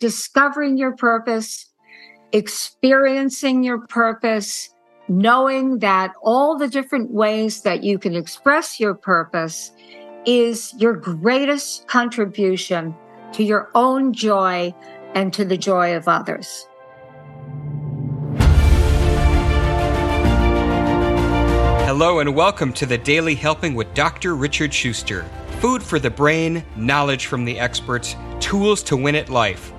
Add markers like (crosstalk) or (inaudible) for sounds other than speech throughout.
discovering your purpose, experiencing your purpose, knowing that all the different ways that you can express your purpose is your greatest contribution to your own joy and to the joy of others. Hello and welcome to the Daily Helping with Dr. Richard Schuster. Food for the brain, knowledge from the experts, tools to win at life.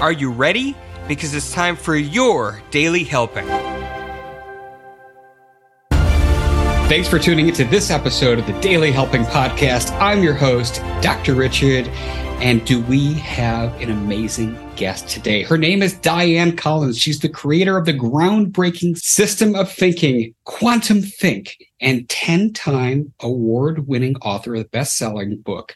Are you ready? Because it's time for your daily helping. Thanks for tuning into this episode of the Daily Helping Podcast. I'm your host, Dr. Richard, and do we have an amazing guest today? Her name is Dianne Collins. She's the creator of the groundbreaking system of thinking, Quantum Think, and 10 time award winning author of the best selling book,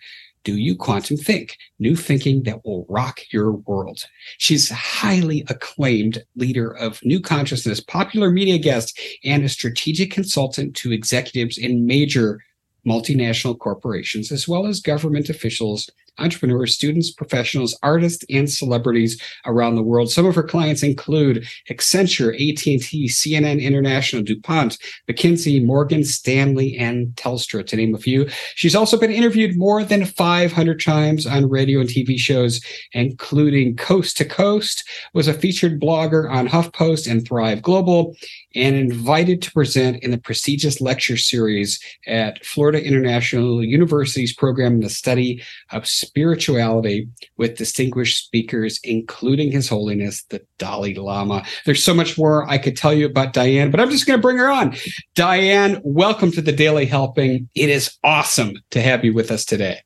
do You Quantum Think? New thinking that will rock your world. She's highly acclaimed leader of new consciousness, popular media guest, and a strategic consultant to executives in major multinational corporations, as well as government officials entrepreneurs, students, professionals, artists, and celebrities around the world. Some of her clients include Accenture, AT&T, CNN International, DuPont, McKinsey, Morgan Stanley, and Telstra, to name a few. She's also been interviewed more than 500 times on radio and TV shows, including Coast to Coast, was a featured blogger on HuffPost and Thrive Global, and invited to present in the prestigious lecture series at Florida International University's program in the study of spirituality with distinguished speakers, including His Holiness the Dalai Lama. There's so much more I could tell you about Dianne, but I'm just going to bring her on. Dianne, welcome to the Daily Helping. It is awesome to have you with us today.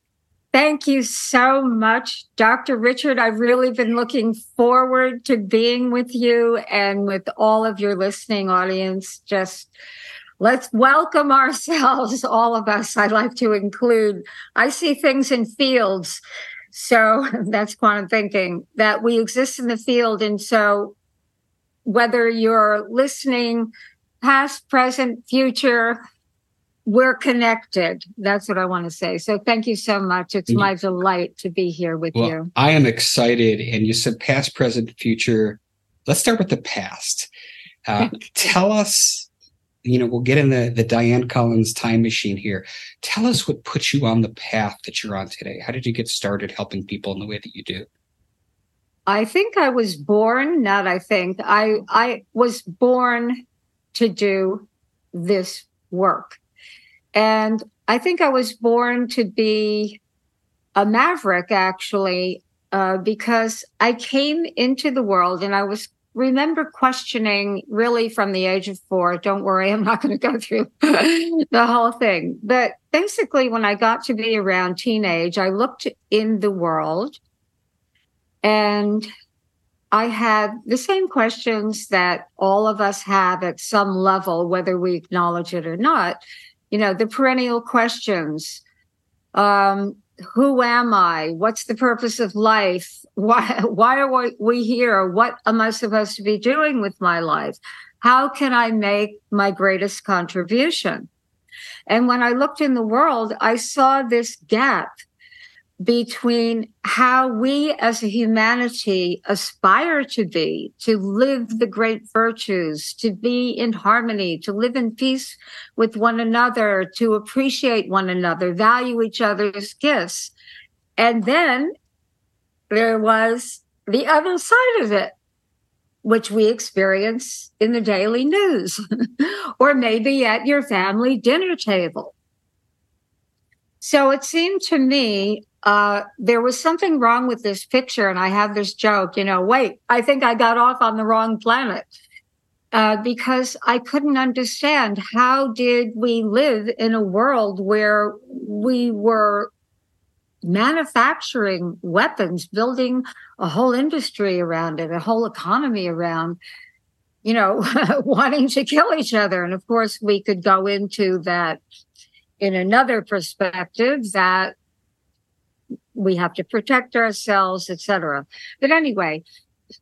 Thank you so much, Dr. Richard. I've really been looking forward to being with you and with all of your listening audience. Just let's welcome ourselves, (laughs) all of us. I like to include, I see things in fields. So (laughs) that's quantum thinking that we exist in the field. And so whether you're listening past, present, future, we're connected. That's what I want to say. So thank you so much. It's my delight to be here with well, you. I am excited. And you said past, present, future. Let's start with the past. Uh, (laughs) tell us, you know, we'll get in the, the Dianne Collins time machine here. Tell us what put you on the path that you're on today. How did you get started helping people in the way that you do? I think I was born, not I think, I, I was born to do this work. And I think I was born to be a maverick, actually, uh, because I came into the world and I was remember questioning really from the age of four. Don't worry, I'm not going to go through (laughs) the whole thing. But basically, when I got to be around teenage, I looked in the world and I had the same questions that all of us have at some level, whether we acknowledge it or not you know, the perennial questions. Um, who am I? What's the purpose of life? Why, (laughs) why are we here? What am I supposed to be doing with my life? How can I make my greatest contribution? And when I looked in the world, I saw this gap between how we as a humanity aspire to be, to live the great virtues, to be in harmony, to live in peace with one another, to appreciate one another, value each other's gifts. And then there was the other side of it, which we experience in the daily news (laughs) or maybe at your family dinner table. So it seemed to me uh, there was something wrong with this picture. And I have this joke, you know, wait, I think I got off on the wrong planet. Uh, because I couldn't understand how did we live in a world where we were manufacturing weapons, building a whole industry around it, a whole economy around, you know, (laughs) wanting to kill each other. And of course, we could go into that in another perspective that we have to protect ourselves, etc. But anyway,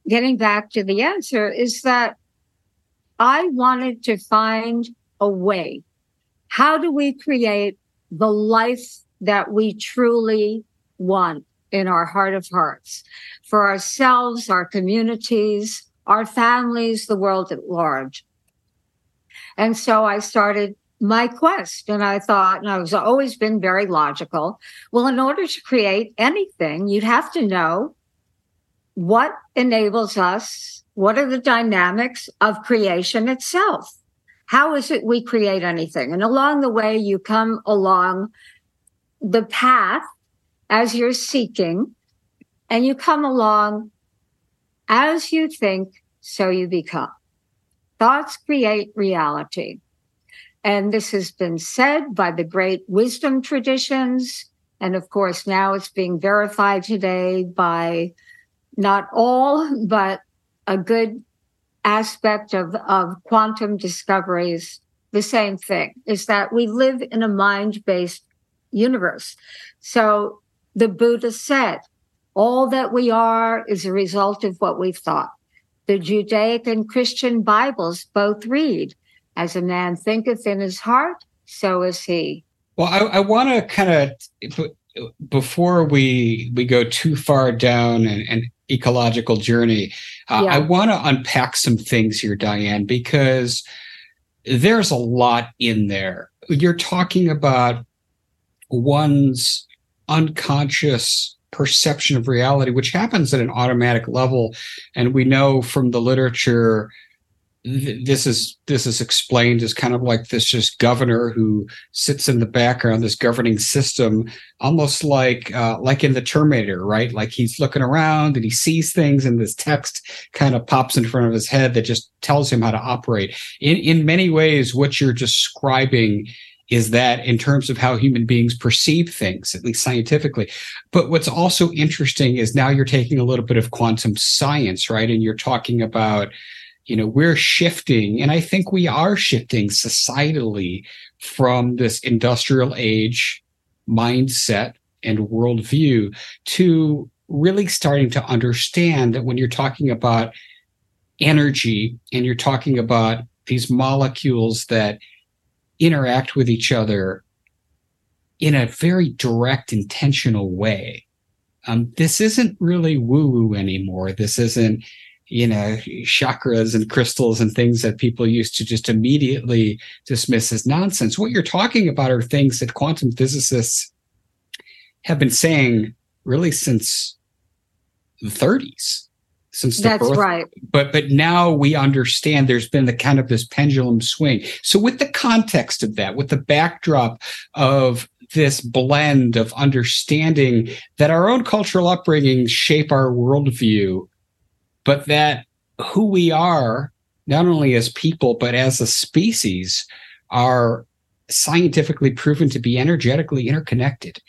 getting back to the answer is that I wanted to find a way. How do we create the life that we truly want in our heart of hearts for ourselves, our communities, our families, the world at large? And so I started my quest and I thought, and I was always been very logical. Well, in order to create anything, you'd have to know what enables us, what are the dynamics of creation itself? How is it we create anything? And along the way, you come along the path as you're seeking, and you come along as you think, so you become. Thoughts create reality. And this has been said by the great wisdom traditions. And of course, now it's being verified today by not all, but a good aspect of, of quantum discoveries. The same thing is that we live in a mind based universe. So the Buddha said, all that we are is a result of what we've thought. The Judaic and Christian Bibles both read, as a man thinketh in his heart, so is he. Well, I, I want to kind of before we we go too far down an, an ecological journey, uh, yeah. I want to unpack some things here, Dianne, because there's a lot in there. You're talking about one's unconscious perception of reality, which happens at an automatic level, and we know from the literature this is this is explained as kind of like this just governor who sits in the background this governing system almost like uh, like in the terminator right like he's looking around and he sees things and this text kind of pops in front of his head that just tells him how to operate in in many ways what you're describing is that in terms of how human beings perceive things, at least scientifically. But what's also interesting is now you're taking a little bit of quantum science, right? And you're talking about you know we're shifting and i think we are shifting societally from this industrial age mindset and worldview to really starting to understand that when you're talking about energy and you're talking about these molecules that interact with each other in a very direct intentional way um, this isn't really woo woo anymore. This isn't you know, chakras and crystals and things that people used to just immediately dismiss as nonsense. What you're talking about are things that quantum physicists have been saying really since the 30s since the That's birth. right. But but now we understand there's been the kind of this pendulum swing. So with the context of that, with the backdrop of this blend of understanding that our own cultural upbringing shape our worldview but that who we are, not only as people, but as a species, are scientifically proven to be energetically interconnected.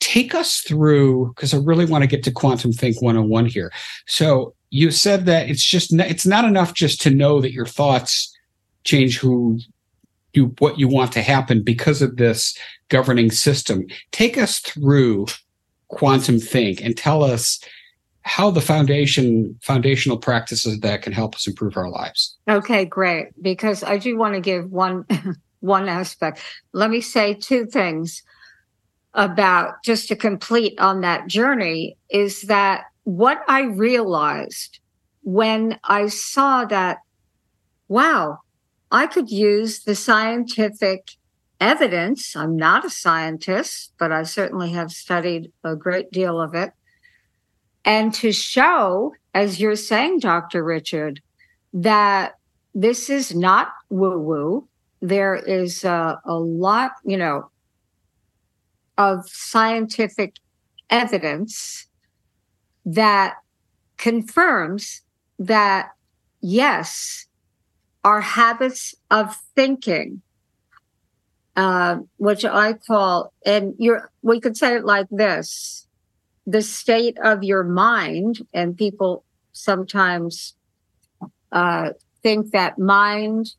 Take us through, because I really want to get to quantum think 101 here. So you said that it's just it's not enough just to know that your thoughts change who you what you want to happen because of this governing system. Take us through quantum think and tell us how the foundation foundational practices that can help us improve our lives. Okay, great. Because I do want to give one (laughs) one aspect. Let me say two things about just to complete on that journey is that what I realized when I saw that, wow, I could use the scientific evidence. I'm not a scientist, but I certainly have studied a great deal of it and to show, as you're saying, Dr. Richard, that this is not woo woo. There is a, a lot, you know, of scientific evidence that confirms that, yes, our habits of thinking uh, which I call, and you're, we could say it like this the state of your mind, and people sometimes uh, think that mind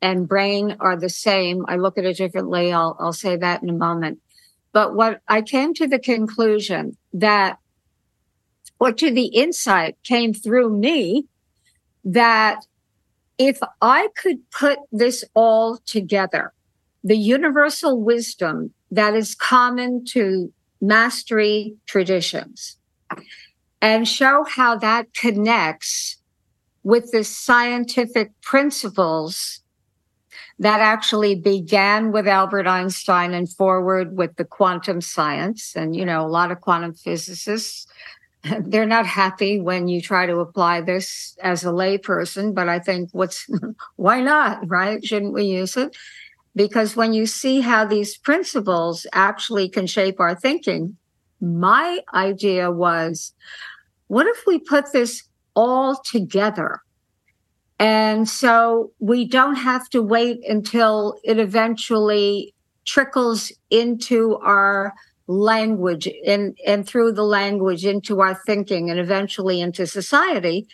and brain are the same. I look at it differently. I'll, I'll say that in a moment. But what I came to the conclusion that, or to the insight came through me that if I could put this all together, the universal wisdom that is common to mastery traditions and show how that connects with the scientific principles that actually began with Albert Einstein and forward with the quantum science. And, you know, a lot of quantum physicists, (laughs) they're not happy when you try to apply this as a layperson, but I think what's, (laughs) why not, right? Shouldn't we use it? Because when you see how these principles actually can shape our thinking, my idea was, what if we put this all together? And so we don't have to wait until it eventually trickles into our language and, and through the language into our thinking and eventually into society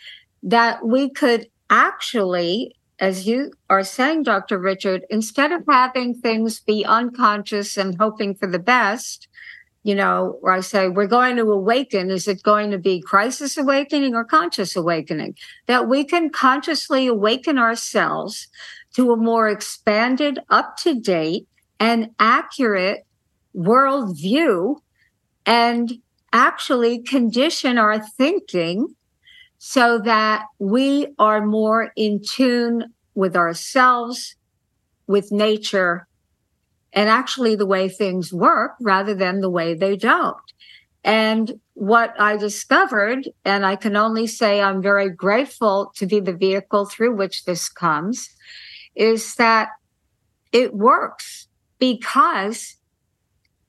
that we could actually as you are saying, Dr. Richard, instead of having things be unconscious and hoping for the best, you know, where I say we're going to awaken, is it going to be crisis awakening or conscious awakening? That we can consciously awaken ourselves to a more expanded, up to date, and accurate worldview and actually condition our thinking so that we are more in tune with ourselves, with nature, and actually the way things work rather than the way they don't. And what I discovered, and I can only say I'm very grateful to be the vehicle through which this comes, is that it works because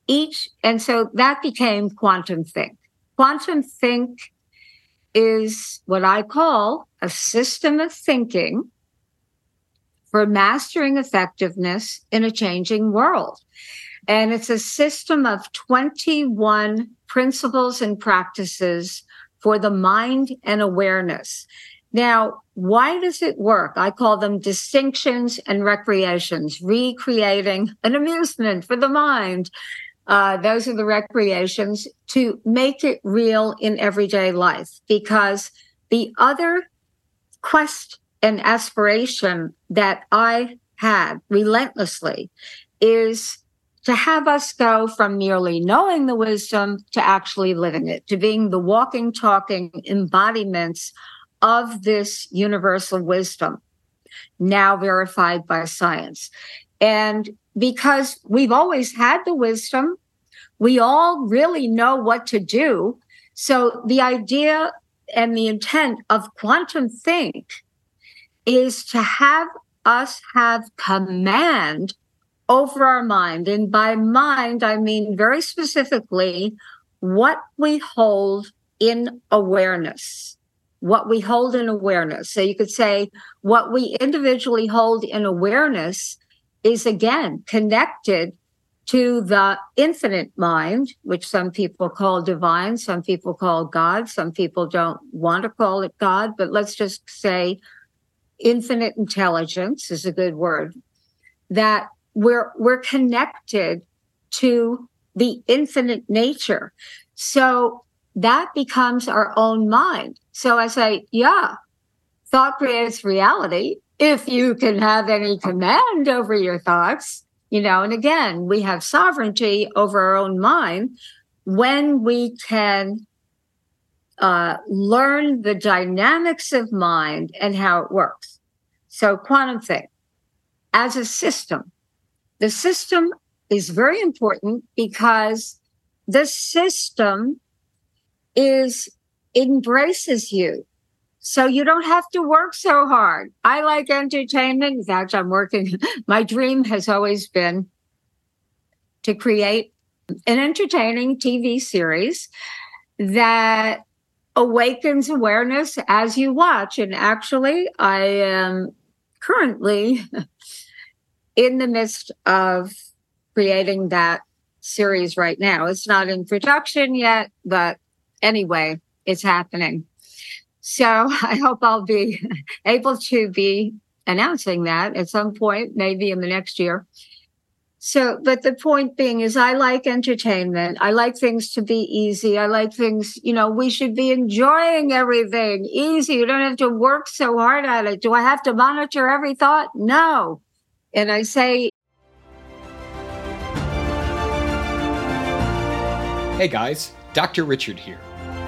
each, and so that became quantum think. Quantum think is what I call a system of thinking for mastering effectiveness in a changing world. And it's a system of 21 principles and practices for the mind and awareness. Now, why does it work? I call them distinctions and recreations, recreating an amusement for the mind, uh, those are the recreations to make it real in everyday life because the other quest and aspiration that I had relentlessly is to have us go from merely knowing the wisdom to actually living it, to being the walking, talking embodiments of this universal wisdom, now verified by science. And because we've always had the wisdom. We all really know what to do. So the idea and the intent of quantum think is to have us have command over our mind. And by mind, I mean very specifically what we hold in awareness. What we hold in awareness. So you could say what we individually hold in awareness is again connected to the infinite mind, which some people call divine, some people call God, some people don't want to call it God, but let's just say infinite intelligence is a good word. That we're we're connected to the infinite nature. So that becomes our own mind. So I say, yeah, thought creates reality if you can have any command over your thoughts, you know, and again, we have sovereignty over our own mind when we can uh, learn the dynamics of mind and how it works. So, quantum think as a system, the system is very important because the system is embraces you so you don't have to work so hard. I like entertainment. In fact, I'm working. (laughs) My dream has always been to create an entertaining TV series that awakens awareness as you watch. And actually, I am currently (laughs) in the midst of creating that series right now. It's not in production yet, but anyway, it's happening. So (laughs) I hope I'll be (laughs) able to be announcing that at some point, maybe in the next year. So, but the point being is, I like entertainment. I like things to be easy. I like things, you know, we should be enjoying everything easy. You don't have to work so hard at it. Do I have to monitor every thought? No. And I say, Hey guys, Dr. Richard here.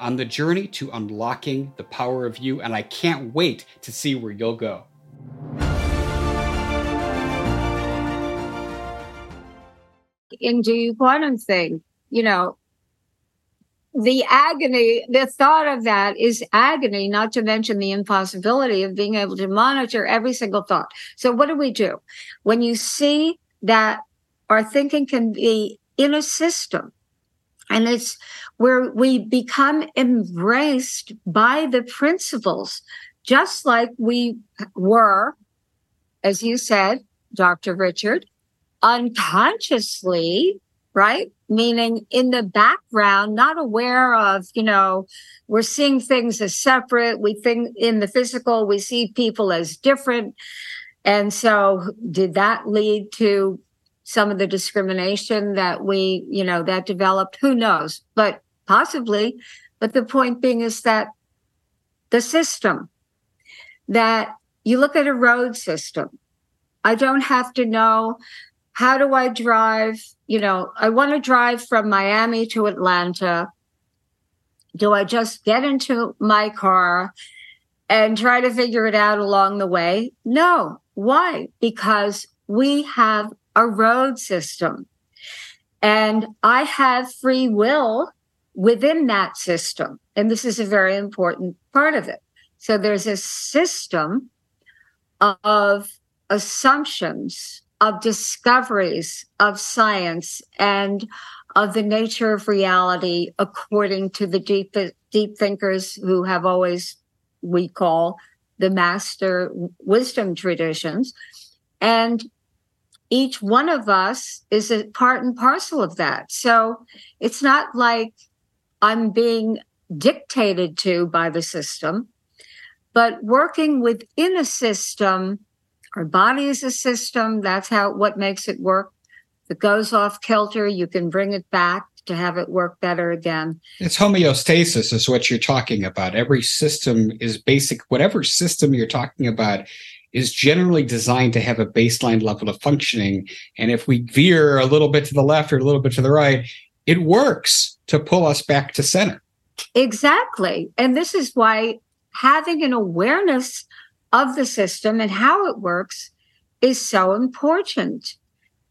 on the journey to unlocking the power of you, and I can't wait to see where you'll go. You Quantum think, you know, the agony, the thought of that is agony, not to mention the impossibility of being able to monitor every single thought. So, what do we do? When you see that our thinking can be in a system, and it's where we become embraced by the principles, just like we were, as you said, Dr. Richard, unconsciously, right? Meaning in the background, not aware of, you know, we're seeing things as separate. We think in the physical, we see people as different. And so did that lead to some of the discrimination that we, you know, that developed? Who knows? But possibly. But the point being is that the system that you look at a road system, I don't have to know how do I drive? You know, I want to drive from Miami to Atlanta. Do I just get into my car and try to figure it out along the way? No. Why? Because we have a road system and I have free will within that system. And this is a very important part of it. So there's a system of assumptions of discoveries of science and of the nature of reality according to the deep deep thinkers who have always we call the master wisdom traditions and each one of us is a part and parcel of that so it's not like i'm being dictated to by the system but working within a system our body is a system. That's how what makes it work. If it goes off kilter, you can bring it back to have it work better again. It's homeostasis, is what you're talking about. Every system is basic. Whatever system you're talking about is generally designed to have a baseline level of functioning. And if we veer a little bit to the left or a little bit to the right, it works to pull us back to center. Exactly. And this is why having an awareness of the system and how it works is so important.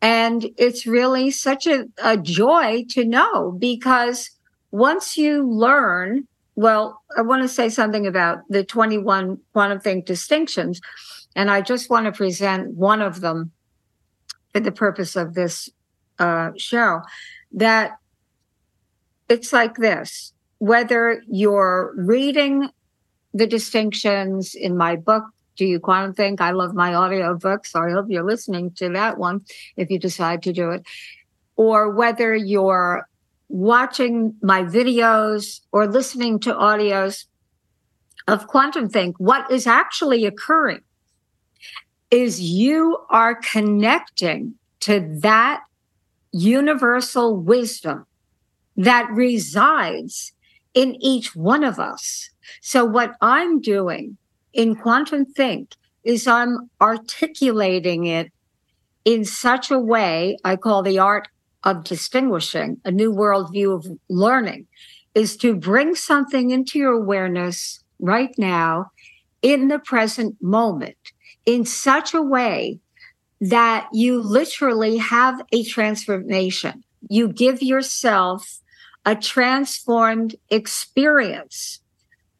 And it's really such a, a joy to know because once you learn, well, I want to say something about the 21 quantum think distinctions. And I just want to present one of them for the purpose of this uh, show that it's like this whether you're reading the distinctions in my book, Do You Quantum Think? I love my audio book, so I hope you're listening to that one if you decide to do it. Or whether you're watching my videos or listening to audios of Quantum Think, what is actually occurring is you are connecting to that universal wisdom that resides in each one of us. So, what I'm doing in Quantum Think is I'm articulating it in such a way I call the art of distinguishing a new worldview of learning is to bring something into your awareness right now in the present moment in such a way that you literally have a transformation. You give yourself a transformed experience,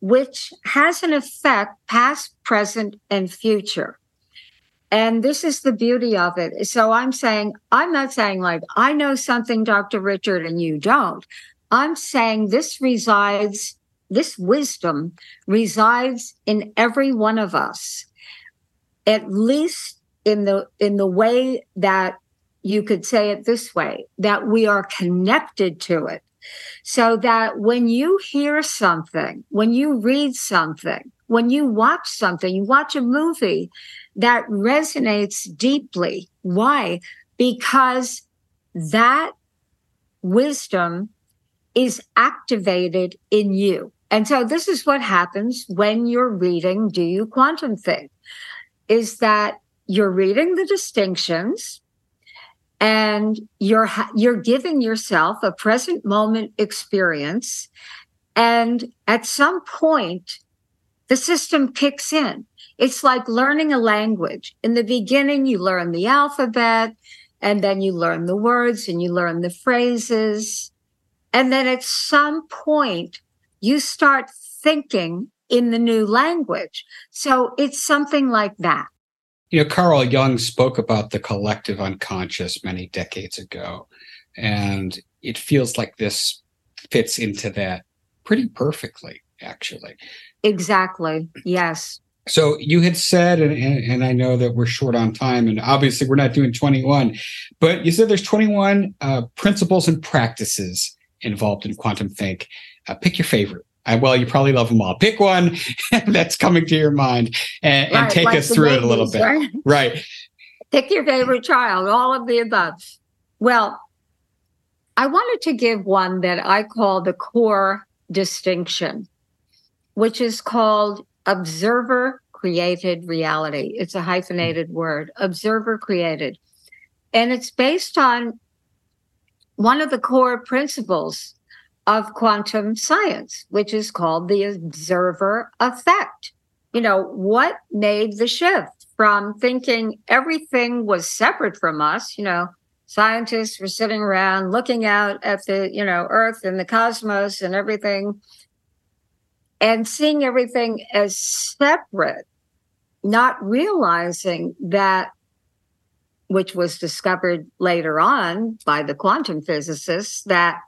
which has an effect past, present, and future. And this is the beauty of it. So I'm saying, I'm not saying like, I know something, Dr. Richard, and you don't. I'm saying this resides, this wisdom resides in every one of us, at least in the in the way that you could say it this way, that we are connected to it. So that when you hear something, when you read something, when you watch something, you watch a movie that resonates deeply. Why? Because that wisdom is activated in you. And so this is what happens when you're reading Do You Quantum Think? Is that you're reading the distinctions and you're you're giving yourself a present moment experience. And at some point the system kicks in. It's like learning a language. In the beginning you learn the alphabet and then you learn the words and you learn the phrases. And then at some point you start thinking in the new language so it's something like that you know, Carl Jung spoke about the collective unconscious many decades ago, and it feels like this fits into that pretty perfectly, actually. Exactly. Yes. So you had said, and, and, I know that we're short on time, and obviously we're not doing 21, but you said there's 21 uh, principles and practices involved in quantum think. Uh, pick your favorite. I, well, you probably love them all. Pick one (laughs) that's coming to your mind and, right, and take like us through babies, it a little bit. Right? right. Pick your favorite child, all of the above. Well, I wanted to give one that I call the core distinction, which is called observer created reality. It's a hyphenated word, observer created. And it's based on one of the core principles of quantum science, which is called the observer effect. You know, what made the shift from thinking everything was separate from us? You know, scientists were sitting around looking out at the, you know, Earth and the cosmos and everything and seeing everything as separate, not realizing that which was discovered later on by the quantum physicists that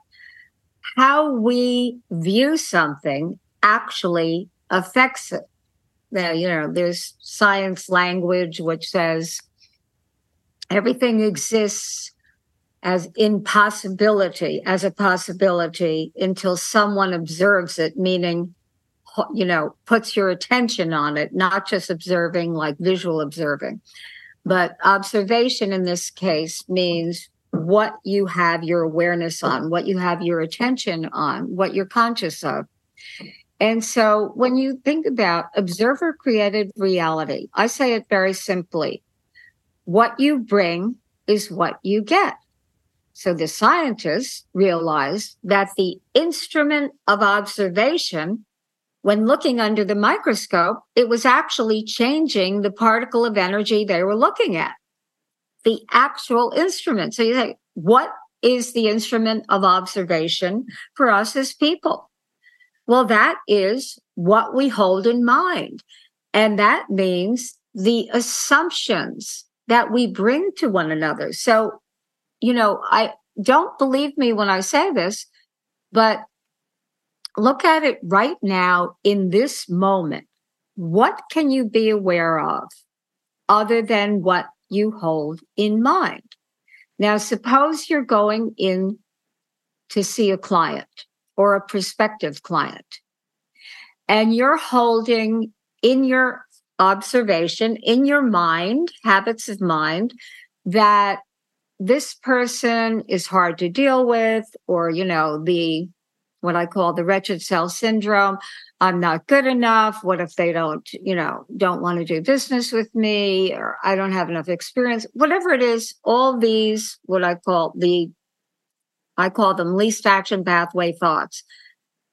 how we view something actually affects it. Now, you know, there's science language which says everything exists as impossibility, as a possibility until someone observes it, meaning, you know, puts your attention on it, not just observing like visual observing. But observation in this case means what you have your awareness oh. on, what you have your attention on, what you're conscious of. And so when you think about observer created reality, I say it very simply what you bring is what you get. So the scientists realized that the instrument of observation, when looking under the microscope, it was actually changing the particle of energy they were looking at the actual instrument. So you say, what is the instrument of observation for us as people? Well, that is what we hold in mind. And that means the assumptions that we bring to one another. So, you know, I don't believe me when I say this, but look at it right now in this moment. What can you be aware of other than what you hold in mind. Now, suppose you're going in to see a client or a prospective client, and you're holding in your observation, in your mind, habits of mind, that this person is hard to deal with, or, you know, the what I call the wretched self syndrome. I'm not good enough. What if they don't, you know, don't want to do business with me or I don't have enough experience? Whatever it is, all these, what I call the, I call them least action pathway thoughts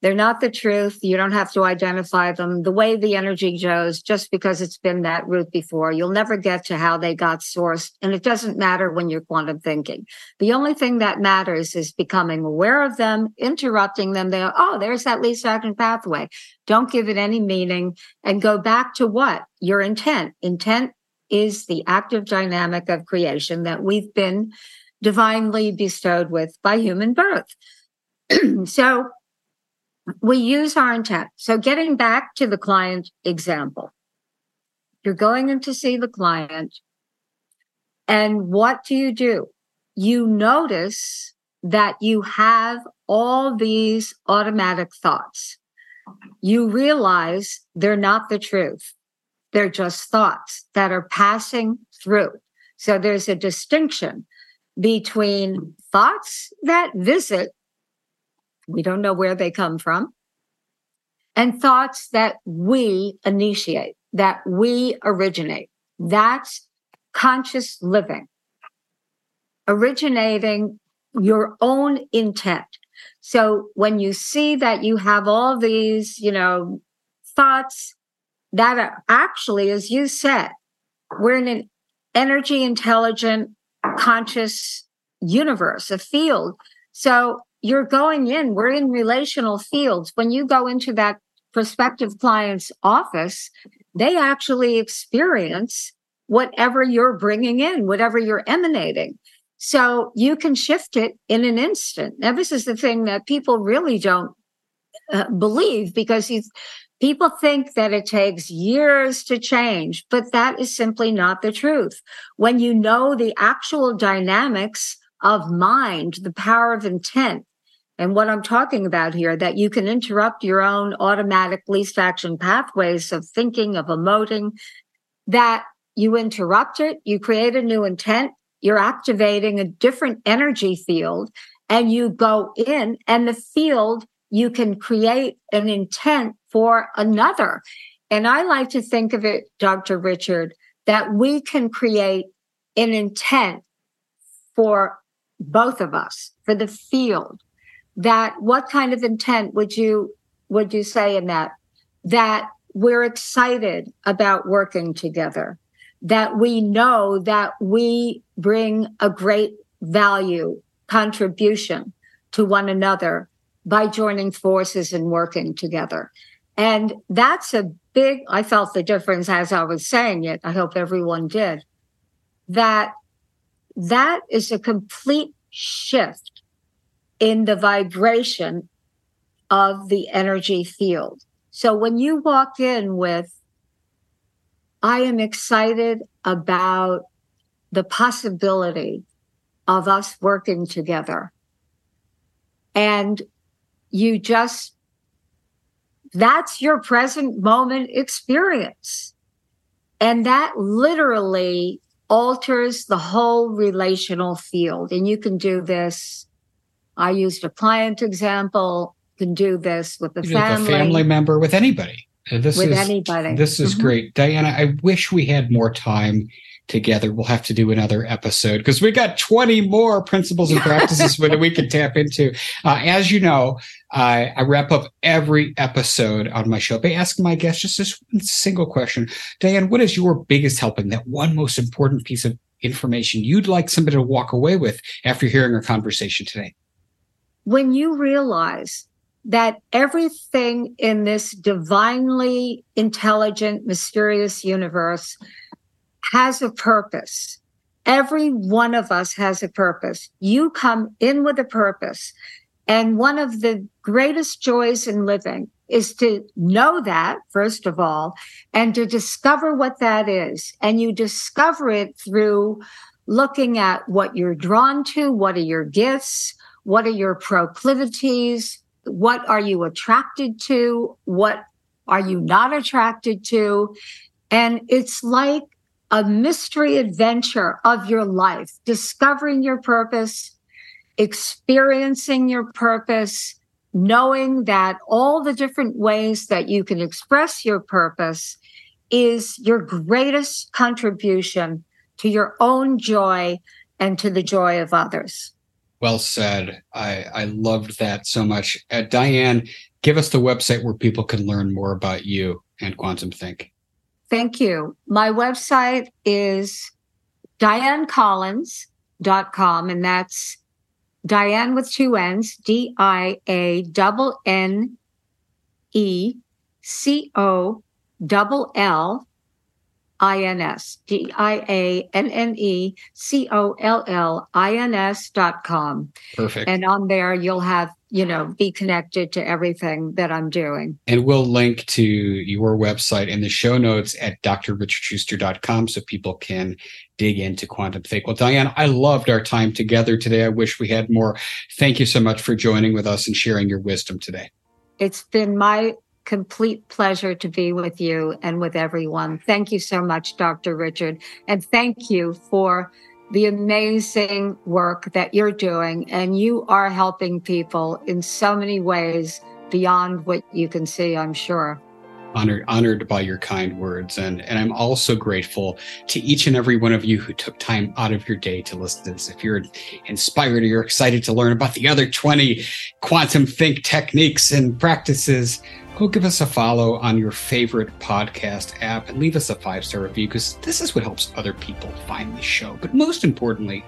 They're not the truth. You don't have to identify them. The way the energy goes, just because it's been that route before, you'll never get to how they got sourced. And it doesn't matter when you're quantum thinking. The only thing that matters is becoming aware of them, interrupting them. They go, oh, there's that least action pathway. Don't give it any meaning and go back to what? Your intent. Intent is the active dynamic of creation that we've been divinely bestowed with by human birth. (clears throat) so we use our intent. So getting back to the client example, you're going in to see the client. And what do you do? You notice that you have all these automatic thoughts. You realize they're not the truth. They're just thoughts that are passing through. So there's a distinction between thoughts that visit we don't know where they come from. And thoughts that we initiate, that we originate. That's conscious living, originating your own intent. So when you see that you have all these, you know, thoughts that are actually, as you said, we're in an energy intelligent, conscious universe, a field. So you're going in, we're in relational fields. When you go into that prospective client's office, they actually experience whatever you're bringing in, whatever you're emanating. So you can shift it in an instant. Now, this is the thing that people really don't uh, believe because people think that it takes years to change, but that is simply not the truth. When you know the actual dynamics of mind, the power of intent, and what I'm talking about here, that you can interrupt your own automatic least action pathways of thinking, of emoting, that you interrupt it, you create a new intent, you're activating a different energy field, and you go in, and the field, you can create an intent for another. And I like to think of it, Dr. Richard, that we can create an intent for both of us, for the field that what kind of intent would you would you say in that? That we're excited about working together that we know that we bring a great value contribution to one another by joining forces and working together. And that's a big i felt the difference as i was saying it i hope everyone did that that is a complete shift in the vibration of the energy field. So when you walk in with, I am excited about the possibility of us working together. And you just, that's your present moment experience. And that literally alters the whole relational field. And you can do this I used a client example. Can do this with the family, a family member, with anybody. This with is, anybody. This is mm-hmm. great, Diana. I wish we had more time together. We'll have to do another episode because we got 20 more principles and practices (laughs) that we can tap into. Uh, as you know, I, I wrap up every episode on my show by asking my guests just this one single question. Dianne, what is your biggest helping, that one most important piece of information you'd like somebody to walk away with after hearing our conversation today? when you realize that everything in this divinely intelligent, mysterious universe has a purpose. Every one of us has a purpose. You come in with a purpose. And one of the greatest joys in living is to know that, first of all, and to discover what that is. And you discover it through looking at what you're drawn to, what are your gifts, what are your proclivities? What are you attracted to? What are you not attracted to? And it's like a mystery adventure of your life, discovering your purpose, experiencing your purpose, knowing that all the different ways that you can express your purpose is your greatest contribution to your own joy and to the joy of others. Well said. I, I loved that so much. Uh, Dianne, give us the website where people can learn more about you and Quantum Think. Thank you. My website is diannecollins.com, and that's Dianne with two N's, D I A double N E C O double L I N S, D I A N N E C O L L I N S dot com. Perfect. And on there, you'll have, you know, be connected to everything that I'm doing. And we'll link to your website in the show notes at drrichardshuster.com so people can dig into quantum think. Well, Dianne, I loved our time together today. I wish we had more. Thank you so much for joining with us and sharing your wisdom today. It's been my complete pleasure to be with you and with everyone. Thank you so much, Dr. Richard. And thank you for the amazing work that you're doing. And you are helping people in so many ways beyond what you can see, I'm sure. Honored, honored by your kind words. And, and I'm also grateful to each and every one of you who took time out of your day to listen to this. If you're inspired or you're excited to learn about the other 20 quantum think techniques and practices, go give us a follow on your favorite podcast app and leave us a five star review because this is what helps other people find the show. But most importantly,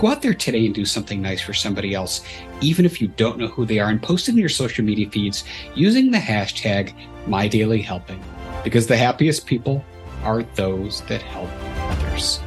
go out there today and do something nice for somebody else, even if you don't know who they are, and post it in your social media feeds using the hashtag MyDailyHelping because the happiest people are those that help others.